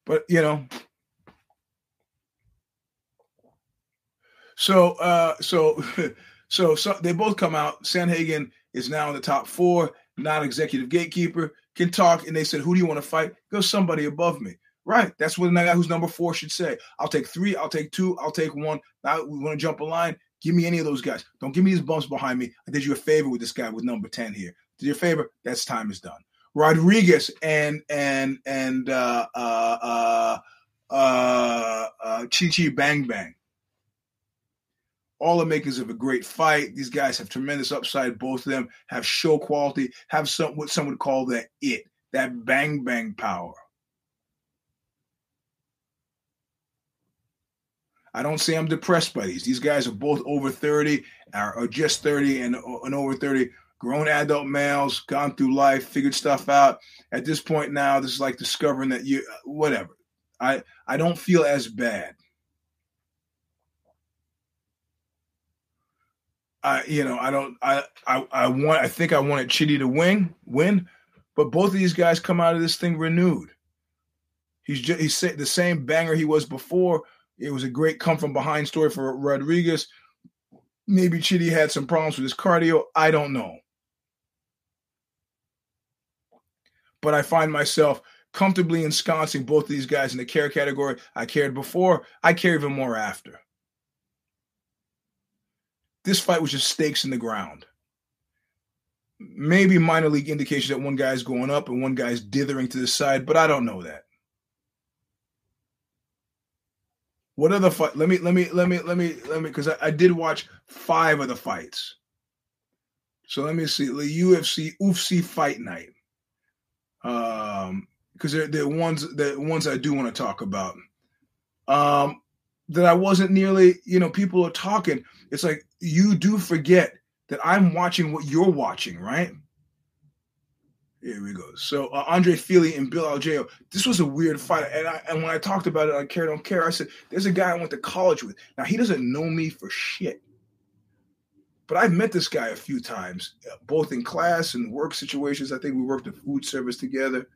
Speaker 1: But, you know, So, uh, so, <laughs> so, so they both come out. Sandhagen is now in the top four, not executive gatekeeper, can talk. And they said, Who do you want to fight? Go somebody above me. Right. That's what the guy who's number four should say. I'll take three. I'll take two. I'll take one. Now we want to jump a line. Give me any of those guys. Don't give me these bumps behind me. I did you a favor with this guy with number 10 here. Did you a favor? That's time is done. Rodriguez and and and uh uh uh uh, uh Chidi Bang Bang. All the makers of a great fight. These guys have tremendous upside. Both of them have show quality, have some what some would call that it, that bang bang power. I don't say I'm depressed by these. These guys are both over 30 or, just 30 and, and over 30, grown adult males, gone through life, figured stuff out. At this point now, this is like discovering that you, whatever. I, I don't feel as bad. I, you know, I don't, I, I, I want, I think I wanted Chidi to win, win, but both of these guys come out of this thing renewed. He's just, he's the same banger he was before, it was a great come from behind story for Rodriguez. Maybe Chidi had some problems with his cardio. I don't know. But I find myself comfortably ensconcing both of these guys in the care category. I cared before, I care even more after. This fight was just stakes in the ground. Maybe minor league indication that one guy's going up and one guy's dithering to the side, but I don't know that. What the fight? Let me let me let me let me let me because I, I, did watch five of the fights. So let me see the UFC UFC fight night. Um, because they're they're ones the ones I do want to talk about. Um, that I wasn't nearly you know people are talking. It's like you do forget that I'm watching what you're watching, right? Here we go. So uh, Andre Fili and Bill Algeo. This was a weird fight, and I, and when I talked about it on Care Don't Care, I said, "There's a guy I went to college with. Now he doesn't know me for shit, but I've met this guy a few times, uh, both in class and work situations. I think we worked in food service together.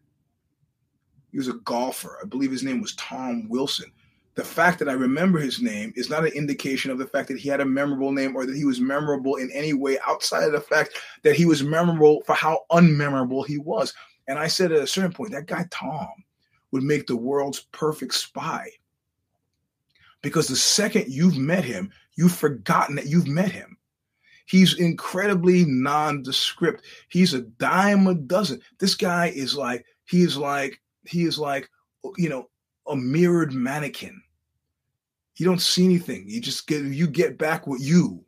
Speaker 1: He was a golfer. I believe his name was Tom Wilson the fact that I remember his name is not an indication of the fact that he had a memorable name or that he was memorable in any way outside of the fact that he was memorable for how unmemorable he was. And I said at a certain point, that guy Tom would make the world's perfect spy. Because the second you've met him, you've forgotten that you've met him. He's incredibly nondescript. He's a dime a dozen. This guy is like, he is like, he is like, you know, a mirrored mannequin you don't see anything. You just get you get back what you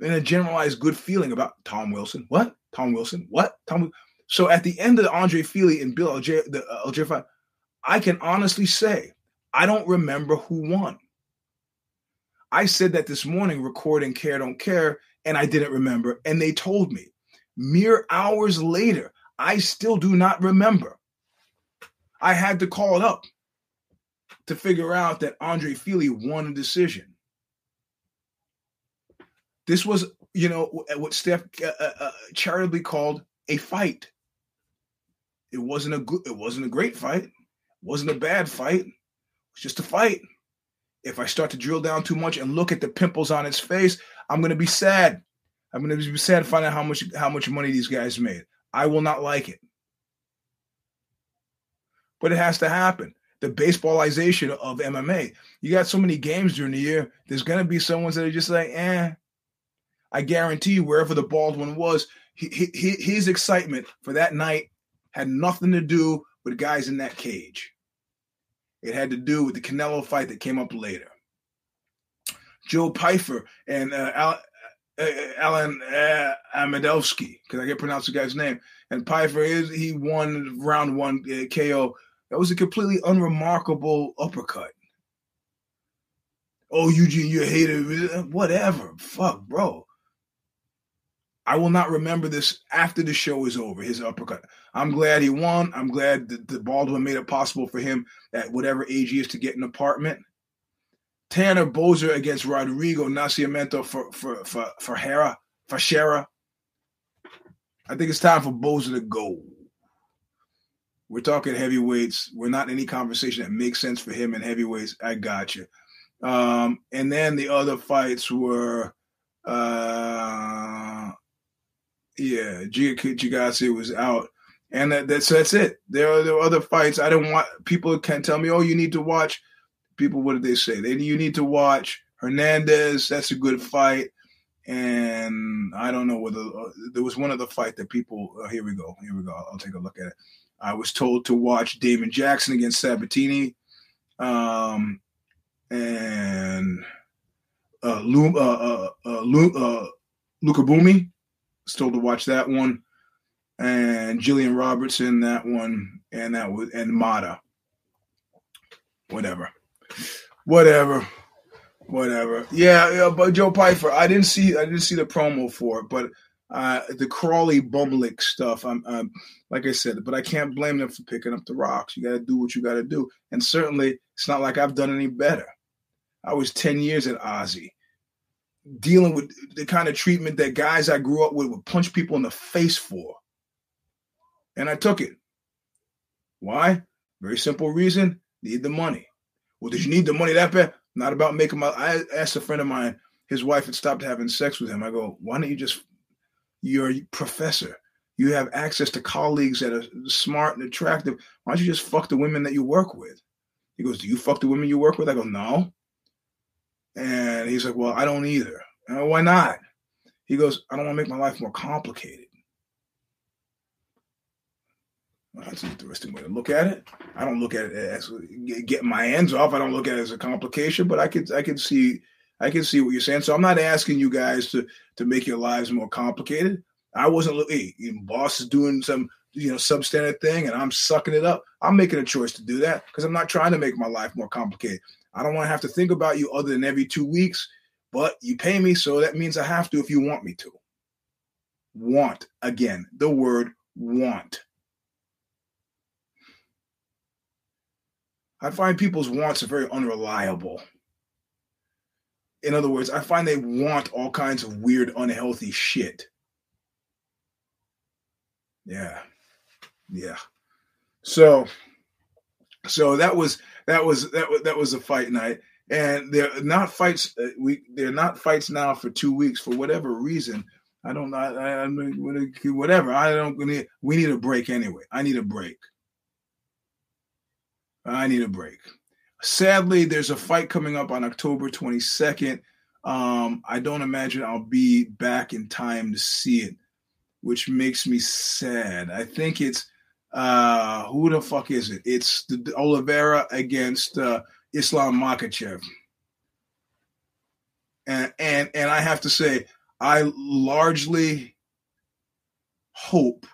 Speaker 1: and a generalized good feeling about Tom Wilson. What? Tom Wilson? What? Tom. So at the end of Andre Fili and Bill Alger, the uh, Alger fight, I can honestly say I don't remember who won. I said that this morning recording Care Don't Care, and I didn't remember. And they told me mere hours later, I still do not remember. I had to call it up to figure out that Andre Fili won a decision. This was, you know, what Steph uh, uh, uh, charitably called a fight. It wasn't a good, it wasn't a great fight. It wasn't a bad fight. It was just a fight. If I start to drill down too much and look at the pimples on his face, I'm going to be sad. I'm going to be sad find out how much how much money these guys made. I will not like it. But it has to happen the baseballization of MMA. You got so many games during the year. There's gonna be someone that are just like, eh. I guarantee you, wherever the bald one was, his excitement for that night had nothing to do with guys in that cage. It had to do with the Canelo fight that came up later. Joe Pyfer and uh, Al, uh, Alan uh, Amedovski, because I get pronounced the guy's name. And Pyfer is he won round one uh, KO that was a completely unremarkable uppercut. Oh, Eugene, you a hater. Whatever. Fuck, bro. I will not remember this after the show is over, his uppercut. I'm glad he won. I'm glad that the Baldwin made it possible for him at whatever age he is to get an apartment. Tanner Boser against Rodrigo Nascimento for for for for Hera for Shera. I think it's time for Boser to go. We're talking heavyweights. We're not in any conversation that makes sense for him in heavyweights. I got you. Um, and then the other fights were, uh, yeah, Gigasi was out, and that, that's that's it. There are, there are other fights. I don't want people can tell me, oh, you need to watch. People, what did they say? They you need to watch Hernandez. That's a good fight. And I don't know whether uh, there was one other fight that people. Uh, here we go. Here we go. I'll take a look at it. I was told to watch Damon Jackson against Sabatini, um, and uh, Lu, uh, uh, uh, Lu, uh, Luca Bumi. Was told to watch that one, and Gillian Robertson that one, and that was and Mata. Whatever, whatever, whatever. Yeah, yeah, but Joe Pyfer, I didn't see I didn't see the promo for it, but uh, the Crawley Bumblick stuff. I'm, I'm, like I said, but I can't blame them for picking up the rocks. You got to do what you got to do, and certainly it's not like I've done any better. I was ten years at Ozzy, dealing with the kind of treatment that guys I grew up with would punch people in the face for, and I took it. Why? Very simple reason: need the money. Well, did you need the money that bad? Not about making my. I asked a friend of mine. His wife had stopped having sex with him. I go, why don't you just you're professor. You have access to colleagues that are smart and attractive. Why don't you just fuck the women that you work with? He goes, Do you fuck the women you work with? I go, No. And he's like, Well, I don't either. Go, Why not? He goes, I don't want to make my life more complicated. Well, that's an interesting way to look at it. I don't look at it as getting my hands off. I don't look at it as a complication, but I could I could see I can see what you're saying. So I'm not asking you guys to to make your lives more complicated. I wasn't looking. Hey, boss is doing some you know substandard thing, and I'm sucking it up. I'm making a choice to do that because I'm not trying to make my life more complicated. I don't want to have to think about you other than every two weeks. But you pay me, so that means I have to if you want me to. Want again, the word want. I find people's wants are very unreliable. In other words, I find they want all kinds of weird, unhealthy shit. Yeah. Yeah. So so that was that was that was that was a fight night and they're not fights uh, we they're not fights now for 2 weeks for whatever reason. I don't know I, I, whatever. I don't we need, we need a break anyway. I need a break. I need a break. Sadly, there's a fight coming up on October 22nd. Um, I don't imagine I'll be back in time to see it, which makes me sad. I think it's uh, who the fuck is it? It's the Oliveira against uh, Islam Makhachev. And and and I have to say, I largely hope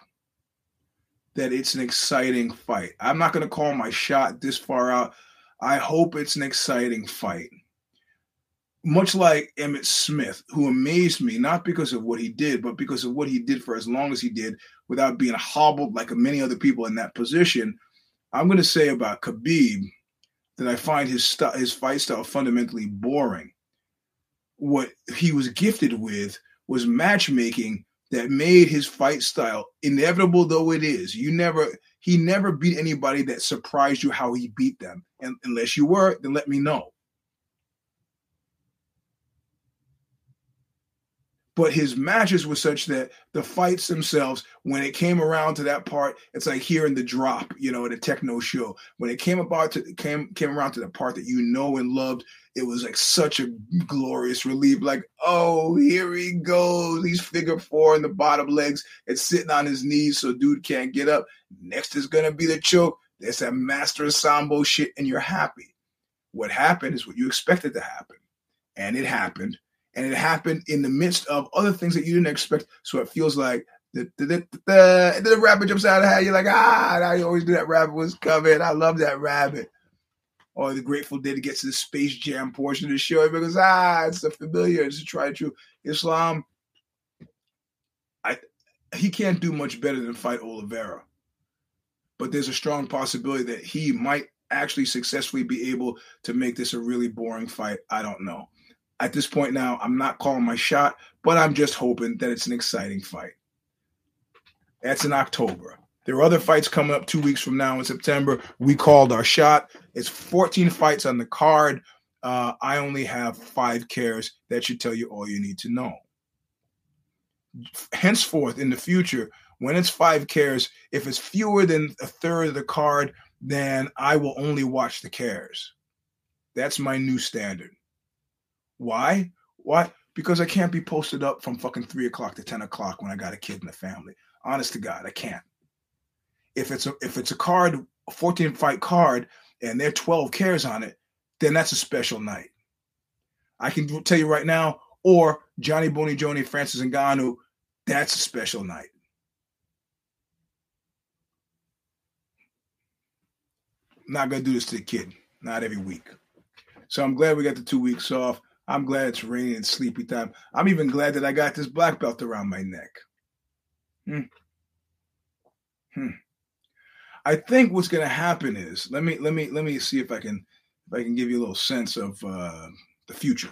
Speaker 1: that it's an exciting fight. I'm not going to call my shot this far out. I hope it's an exciting fight. Much like Emmitt Smith, who amazed me, not because of what he did, but because of what he did for as long as he did without being hobbled like many other people in that position. I'm going to say about Khabib that I find his, st- his fight style fundamentally boring. What he was gifted with was matchmaking that made his fight style inevitable though it is. You never he never beat anybody that surprised you how he beat them. And unless you were, then let me know. but his matches were such that the fights themselves, when it came around to that part, it's like hearing the drop, you know, at a techno show. When it came about to came came around to the part that you know and loved, it was like such a glorious relief. Like, oh, here he goes. He's figure four in the bottom legs. It's sitting on his knees, so dude can't get up. Next is gonna be the choke. There's that master sambo shit, and you're happy. What happened is what you expected to happen, and it happened and it happened in the midst of other things that you didn't expect. So it feels like the the, the, the, the rabbit jumps out of hat. You're like, ah, I always knew that rabbit was coming. I love that rabbit. Or the Grateful Dead gets to the Space Jam portion of the show because ah, it's the familiar, it's a tried true. Islam, I he can't do much better than fight Oliveira. But there's a strong possibility that he might actually successfully be able to make this a really boring fight. I don't know at this point now, I'm not calling my shot, but I'm just hoping that it's an exciting fight. That's in October. There are other fights coming up two weeks from now in September. We called our shot. It's 14 fights on the card. Uh, I only have five cares. That should tell you all you need to know. Henceforth, in the future, when it's five cares, if it's fewer than a third of the card, then I will only watch the cares. That's my new standard. Why? Why? Because I can't be posted up from fucking three o'clock to ten o'clock when I got a kid in the family. Honest to God, I can't. If it's a if it's a card, a 14 fight card, and there are 12 cares on it, then that's a special night. I can tell you right now, or Jonny Bones Jones, Francis and Ngannou, that's a special night. I'm not gonna do this to the kid, not every week. So I'm glad we got the two weeks off. I'm glad it's raining and sleepy time. I'm even glad that I got this black belt around my neck. Hmm. Hmm. I think what's to happen is let me let me let me see if I can if I can give you a little sense of uh, the future.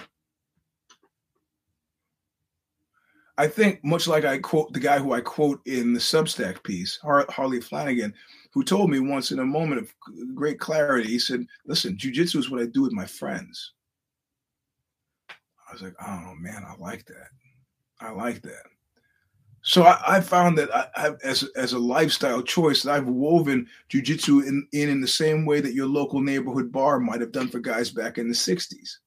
Speaker 1: I think much like I quote the guy who I quote in the Substack piece, Har- Harley Flanagan, who told me once in a moment of great clarity, he said, "Listen, jujitsu is what I do with my friends." I was like, oh man, I like that. I like that. So I, I found that I, I, as as a lifestyle choice, that I've woven jujitsu in, in in the same way that your local neighborhood bar might have done for guys back in the '60s.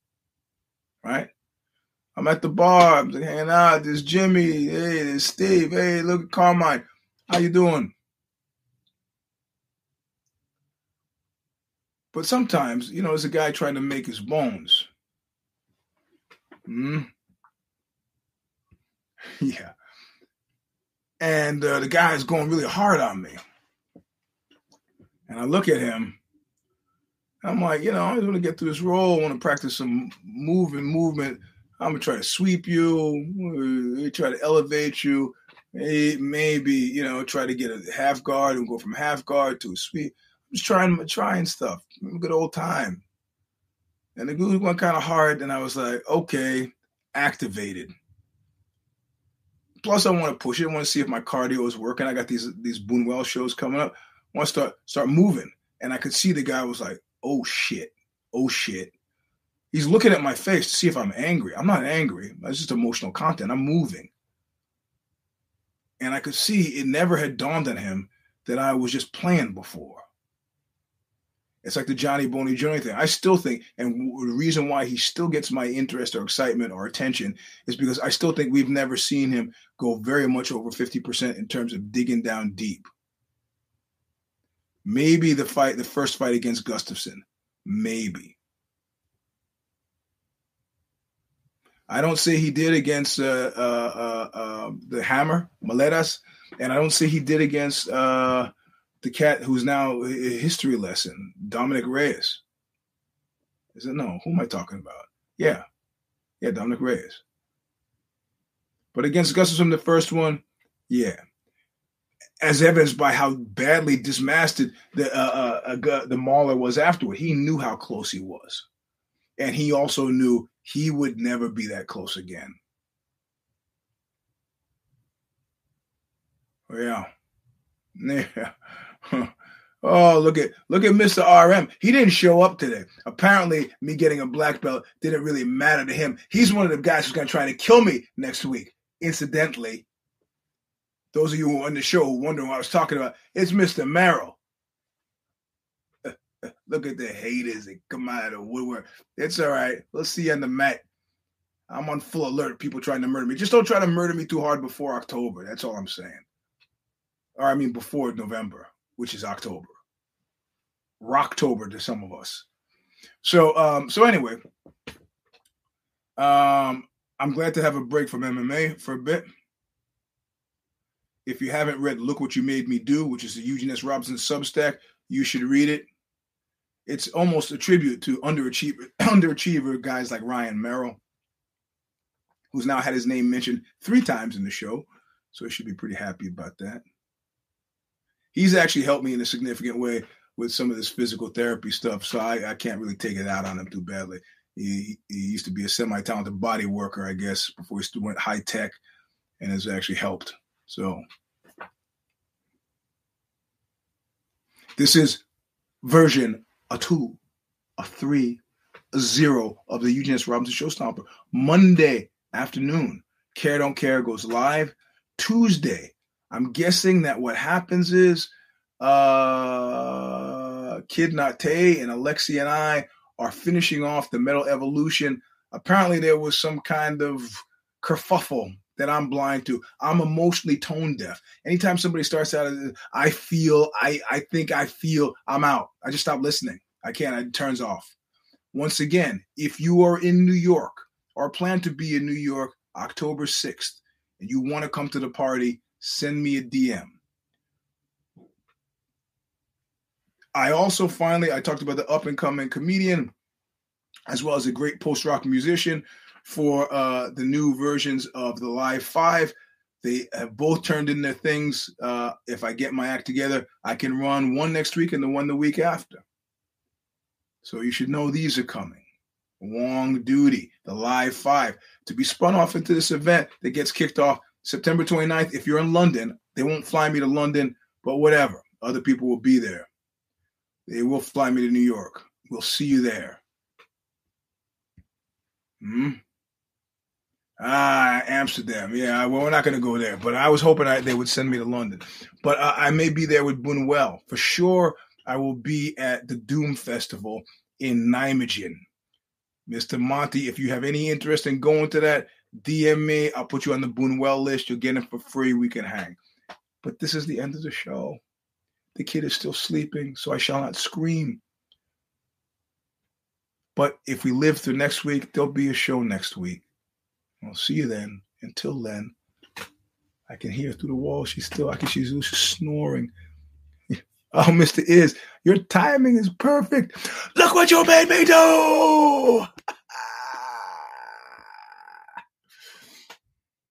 Speaker 1: Right? I'm at the bar, I'm hanging out. There's Jimmy. Hey, there's Steve. Hey, look at Carmine. How you doing? But sometimes, you know, there's a guy trying to make his bones. Mm. <laughs> Yeah. And uh, the guy is going really hard on me. And I look at him. I'm like, you know, I want to get through this role. I want to practice some moving movement. I'm gonna try to sweep you, try to elevate you, maybe you know, try to get a half guard and go from half guard to a sweep. Just trying, trying stuff. Good old time. And the glue went kind of hard, and I was like, okay, activated. Plus, I want to push it. I want to see if my cardio is working. I got these these Buñuel shows coming up. I want to start start moving, and I could see the guy was like, "Oh shit, oh shit." He's looking at my face to see if I'm angry. I'm not angry. It's just emotional content. I'm moving, and I could see it never had dawned on him that I was just playing before. It's like the Johnny Boney Jr. thing. I still think, and the reason why he still gets my interest or excitement or attention is because I still think we've never seen him go very much over 50% in terms of digging down deep. Maybe the fight, the first fight against Gustafsson. Maybe. I don't say he did against uh, uh, uh, uh the Hammer, Marreta, and I don't say he did against uh, the cat who's now a history lesson, Dominick Reyes. Is it no? Who am I talking about? Yeah, yeah, Dominic Reyes. But against Gustafsson, the first one, yeah, as evidenced by how badly dismasted the uh, uh, uh, the Mauler was afterward. He knew how close he was, and he also knew he would never be that close again. Yeah, <laughs> yeah. <laughs> Oh, look at look at Mr. RM. He didn't show up today. Apparently, me getting a black belt didn't really matter to him. He's one of the guys who's gonna try to kill me next week. Incidentally, those of you who are on the show wondering what I was talking about, it's Mr. Merrill. <laughs> look at the haters that come out of the woodwork. It's all right. We'll see you on the mat. I'm on full alert. People trying to murder me. Just don't try to murder me too hard before October. That's all I'm saying or I mean before November, which is October. Rocktober to some of us. So um, so anyway, um, I'm glad to have a break from MMA for a bit. If you haven't read Look What You Made Me Do, which is the Eugene S. Robinson Substack, you should read it. It's almost a tribute to underachiever, <clears throat> underachiever guys like Ryan Merrill, who's now had his name mentioned three times in the show. So I should be pretty happy about that he's actually helped me in a significant way with some of this physical therapy stuff. So I, I can't really take it out on him too badly. He, he used to be a semi-talented body worker, I guess, before he went high tech, and has actually helped. So this is version a two, a three, a zero of the Eugene S. Robinson Show Stomper. Monday afternoon, Care Don't Care goes live. Tuesday, I'm guessing that what happens is uh, Kid Nate and Alexi and I are finishing off the Metal Evolution. Apparently, there was some kind of kerfuffle that I'm blind to. I'm emotionally tone deaf. Anytime somebody starts out, I feel, I, I think I feel, I'm out. I just stop listening. I can't. It turns off. Once again, if you are in New York or plan to be in New York October 6th and you want to come to the party, send me a DM. I also finally I talked about the up and coming comedian as well as a great post rock musician for uh, the new versions of the Live Five. They have both turned in their things. Uh, if I get my act together, I can run one next week and the one the week after. So you should know these are coming. Wong Duty, the Live Five, to be spun off into this event that gets kicked off September 29th. If you're in London, they won't fly me to London, but whatever. Other people will be there. They will fly me to New York. We'll see you there. Hmm. Ah, Amsterdam. Yeah, well, we're not going to go there, but I was hoping I, they would send me to London. But uh, I may be there with Buñuel. For sure, I will be at the Doom Festival in Nijmegen. Mr. Monty, if you have any interest in going to that, DM me. I'll put you on the Buñuel list. You'll get it for free. We can hang. But this is the end of the show. The kid is still sleeping, so I shall not scream. But if we live through next week, there'll be a show next week. I'll see you then. Until then, I can hear through the wall. She's still, I can, she's snoring. <laughs> Oh, Mr. Is, your timing is perfect. Look what you made me do! <laughs>